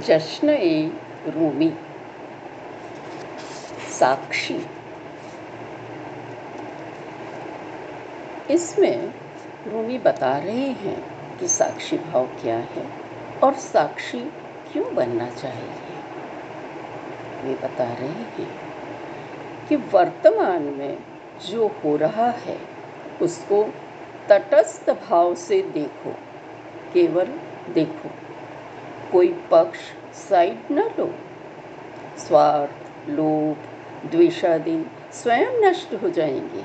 जश्न ए रूमी। साक्षी। इसमें रूमी बता रहे हैं कि साक्षी भाव क्या है और साक्षी क्यों बनना चाहिए। वे बता रहे हैं कि वर्तमान में जो हो रहा है, उसको तटस्थ भाव से देखो, केवल देखो। कोई पक्ष साइड न लो। स्वार्थ, लोभ, द्वेषादि स्वयं नष्ट हो जाएँगे।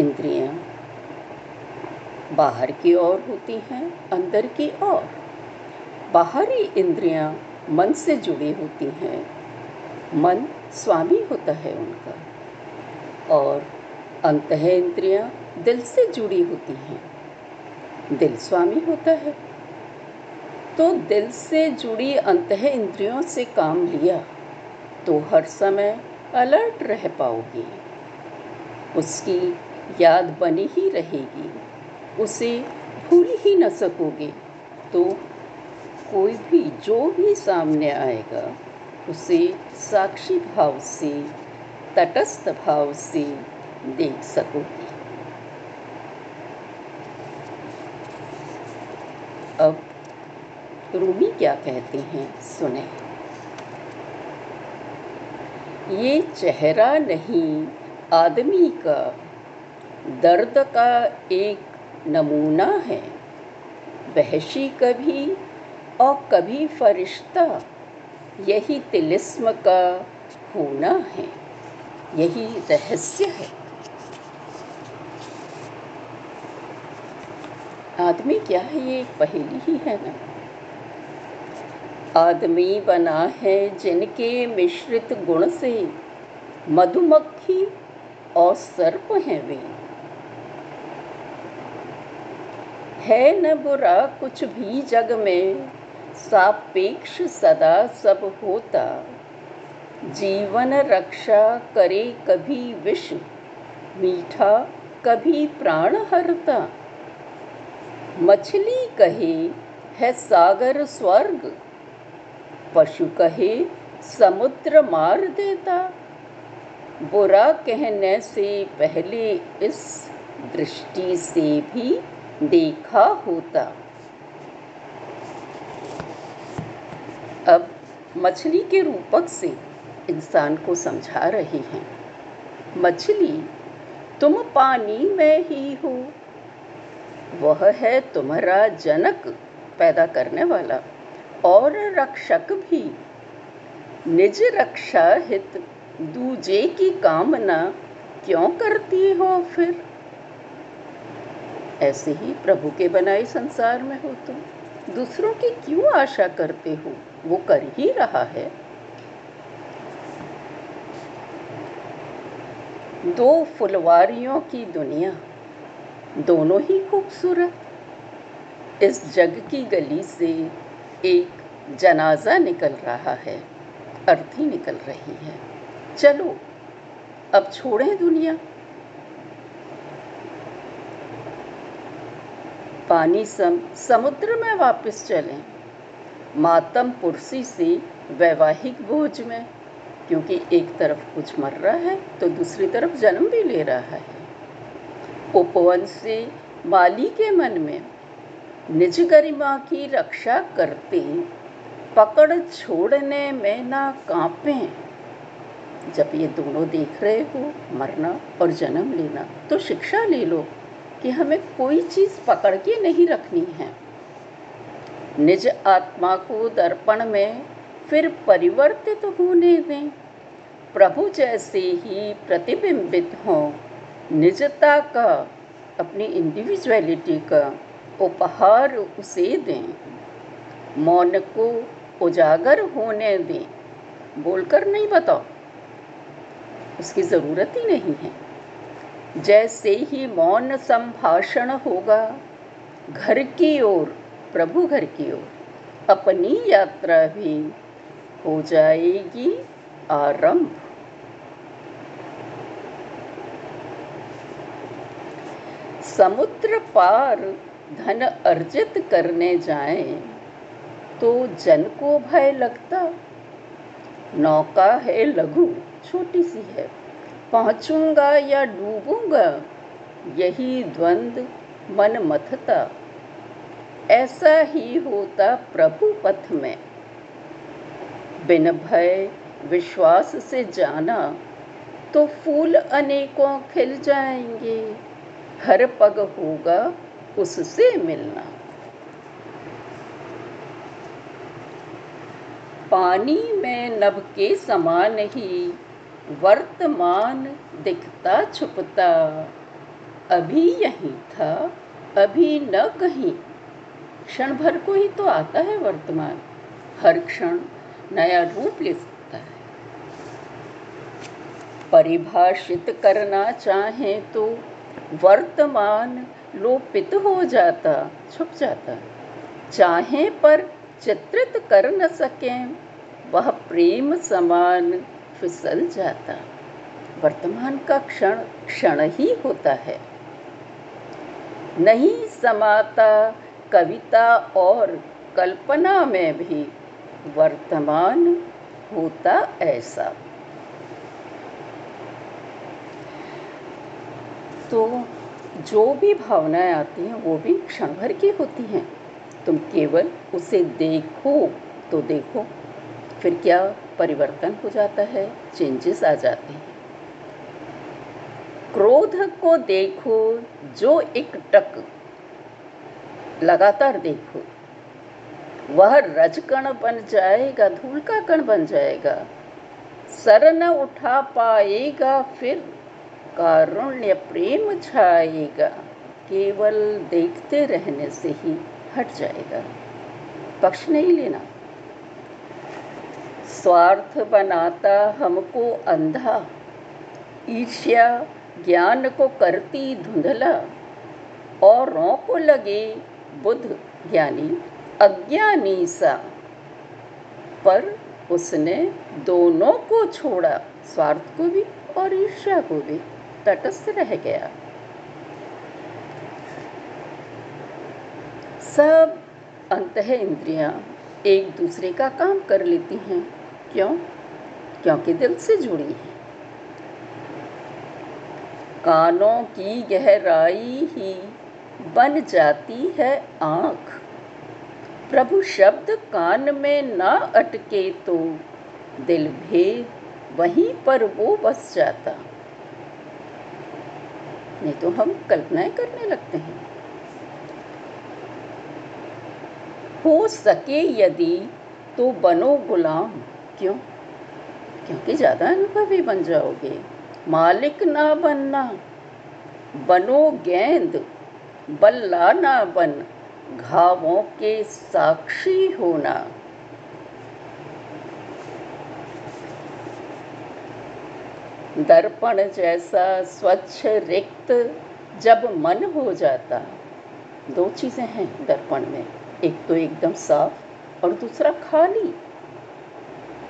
इंद्रियाँ बाहर की ओर होती हैं, अंदर की ओर। बाहरी इंद्रियाँ मन से जुड़ी होती हैं। मन स्वामी होता है उनका। और अंत इंद्रियाँ दिल से जुड़ी होती हैं। दिल स्वामी होता है। तो दिल से जुड़ी अंत इंद्रियों से काम लिया तो हर समय अलर्ट रह पाओगे। उसकी याद बनी ही रहेगी, उसे भूल ही न सकोगे तो कोई भी जो भी सामने आएगा, उसे साक्षी भाव से, तटस्थ भाव से देख सकोगे। अब रूमी क्या कहते हैं? सुने। ये चेहरा नहीं, आदमी का, दर्द का एक नमूना है। वहशी कभी और कभी फरिश्ता, यही तिलिस्म का होना है, यही रहस्य है। आदमी क्या है? ये पहेली ही है ना। आदमी बना है जिनके मिश्रित गुण से मधुमक्खी और सर्प हैं वे। है न बुरा कुछ भी जग में, सापेक्ष सदा सब होता। जीवन रक्षा करे कभी विष, मीठा कभी प्राण हरता। मछली कहे है सागर स्वर्ग पशु कहे, समुद्र मार देता। बुरा कहने से पहले इस दृष्टि से भी देखा होता। अब मछली के रूपक से इंसान को समझा रहे हैं। मछली, तुम पानी में ही हो। वह है तुम्हारा जनक पैदा करने वाला। और रक्षक भी। निज रक्षा हित दूजे की कामना क्यों करती हो फिर? ऐसे ही प्रभु के बनाए संसार में हो तुम। दूसरों की क्यों आशा करते हो? वो कर ही रहा है। दो फुलवारियों की दुनिया, दोनों ही खूबसूरत। इस जग की गली से एक जनाजा निकल रहा है अर्थी निकल रही है। चलो, अब छोड़ें दुनिया। पानी सम, समुद्र में वापस चलें। मातम पुरसी से वैवाहिक बोझ में, क्योंकि एक तरफ़ कुछ मर रहा है तो दूसरी तरफ़ जन्म भी ले रहा है। उपवन से माली के मन में, निज गरिमा की रक्षा करते पकड़ छोड़ने में ना कांपें। जब ये दोनों देख रहे हो, मरना और जन्म लेना तो शिक्षा ले लो कि हमें कोई चीज़ पकड़ के नहीं रखनी है। निज आत्मा को दर्पण में फिर परिवर्तित होने दें। प्रभु जैसे ही प्रतिबिंबित हों, निजता का, अपनी इंडिविजुअलिटी का उपहार उसे दें। मौन को उजागर होने दें। बोलकर नहीं बताओ। उसकी ज़रूरत ही नहीं है। जैसे ही मौन संभाषण होगा, घर की ओर, प्रभु घर की ओर, अपनी यात्रा भी हो जाएगी आरंभ। समुद्र पार धन अर्जित करने जाएँ। तो जन को भय लगता। नौका है लघु, छोटी सी है। पहुंचूँगा या डूबूँगा, यही द्वंद मन मथता। ऐसा ही होता प्रभु पथ में। बिन भय विश्वास से जाना तो फूल अनेकों खिल जाएँगे। हर पग होगा उससे मिलना। पानी में नभ के समान ही वर्तमान दिखता छुपता। अभी यहीं था, अभी न कहीं। क्षण भर को ही तो आता है वर्तमान। हर क्षण नया रूप ले सकता है। परिभाषित करना चाहें तो वर्तमान लोपित हो जाता, छुप जाता। चाहे पर चित्रित कर न सकें, वह प्रेम समान फिसल जाता। वर्तमान का क्षण क्षण ही होता है। नहीं समाता कविता और कल्पना में भी वर्तमान होता ऐसा। तो जो भी भावनाएँ आती हैं, वो भी क्षण भर की होती हैं। तुम केवल उसे देखो तो देखो। फिर क्या परिवर्तन हो जाता है? चेंजेस आ जाते हैं। क्रोध को देखो, जो एक टक लगातार देखो। वह रजकण बन जाएगा, धूल का कण बन जाएगा। सर न उठा पाएगा, फिर कारुण्य प्रेम छाएगा। केवल देखते रहने से ही हट जाएगा। पक्ष नहीं लेना। स्वार्थ बनाता हमको अंधा। ईर्ष्या ज्ञान को करती धुंधला। औरों को लगे बुद्ध ज्ञानी, अज्ञानी सा। पर उसने दोनों को छोड़ा, स्वार्थ को भी और ईर्ष्या को भी। तटस्थ रह गया। सब अंत है इंद्रियाँ एक दूसरे का काम कर लेती हैं। क्यों? क्योंकि दिल से जुड़ी हैं। कानों की गहराई ही बन जाती है आँख। प्रभु शब्द कान में ना अटके तो दिल भेद वहीं पर वो बस जाता। नहीं तो हम कल्पनाएँ करने लगते हैं। हो सके यदि तो बनो गुलाम। क्यों? क्योंकि ज़्यादा अनुभवी बन जाओगे। मालिक ना बनना। बनो गेंद, बल्ला ना बन। घावों के साक्षी होना। दर्पण जैसा स्वच्छ रिक्त जब मन हो जाता। दो चीज़ें हैं दर्पण में। एक तो एकदम साफ़ और दूसरा खाली।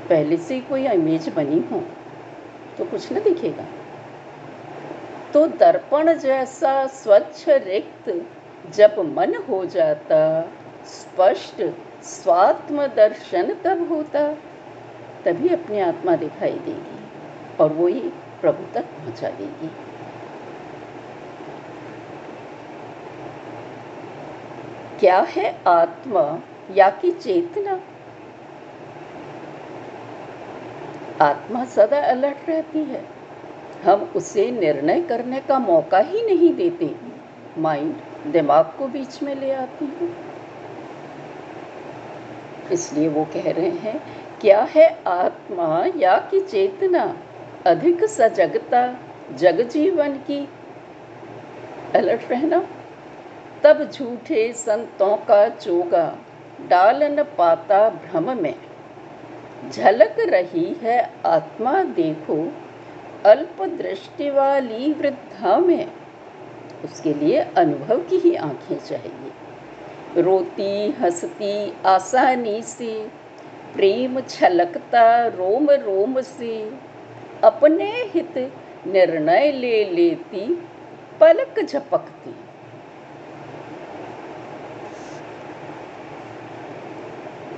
पहले से ही कोई इमेज बनी हो तो कुछ न दिखेगा। तो दर्पण जैसा स्वच्छ रिक्त जब मन हो जाता, स्पष्ट स्वात्म दर्शन तब होता, तभी अपनी आत्मा दिखाई देगी और वो ही प्रभु तक पहुँचा देगी। क्या है आत्मा या कि चेतना? आत्मा सदा अलर्ट रहती है। हम उसे निर्णय करने का मौका ही नहीं देते। माइंड दिमाग को बीच में ले आती है। इसलिए वो कह रहे हैं, क्या है आत्मा या कि चेतना? अधिक सजगता जग जीवन की। अलर्ट रहना। तब झूठे संतों का चोगा डाल न पाता भ्रम में। झलक रही है आत्मा देखो, अल्प दृष्टि वाली वृद्धा में। उसके लिए अनुभव की ही आँखें चाहिए। रोती, हंसती, आसानी से, प्रेम छलकता रोम रोम से। अपने हित निर्णय ले लेती, पलक झपकती।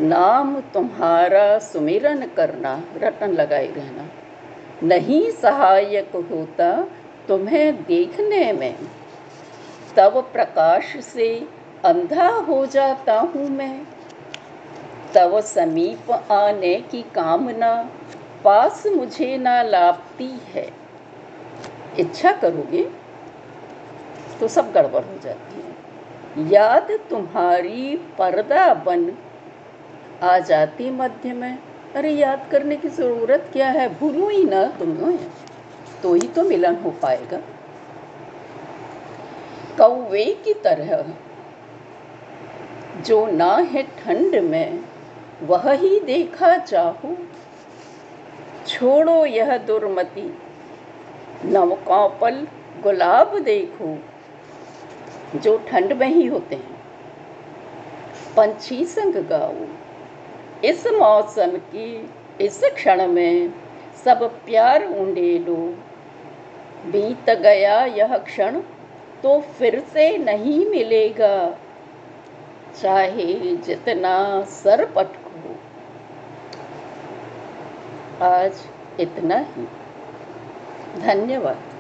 नाम तुम्हारा सुमिरन करना रटन लगाए रहना। नहीं सहायक होता तुम्हें देखने में। तब प्रकाश से अंधा हो जाता हूँ मैं। तब समीप आने की कामना पास मुझे ना लापती है। इच्छा करोगे तो सब गड़बड़ हो जाती है। याद तुम्हारी पर्दा बन आ जाती मध्य में। अरे, याद करने की ज़रूरत क्या है? भूलो ही ना तुम तो ही तो मिलन हो पाएगा। कौवे की तरह, जो ना है ठंड में, वह ही देखा चाहो। छोड़ो यह दुर्मति, नवकापल गुलाब देखो, जो ठंड में ही होते हैं। पंछी संग गाओ इस मौसम की, इस क्षण में सब प्यार ऊंडे लो। बीत गया यह क्षण तो फिर से नहीं मिलेगा। चाहे जितना सर पटको। आज इतना ही। धन्यवाद।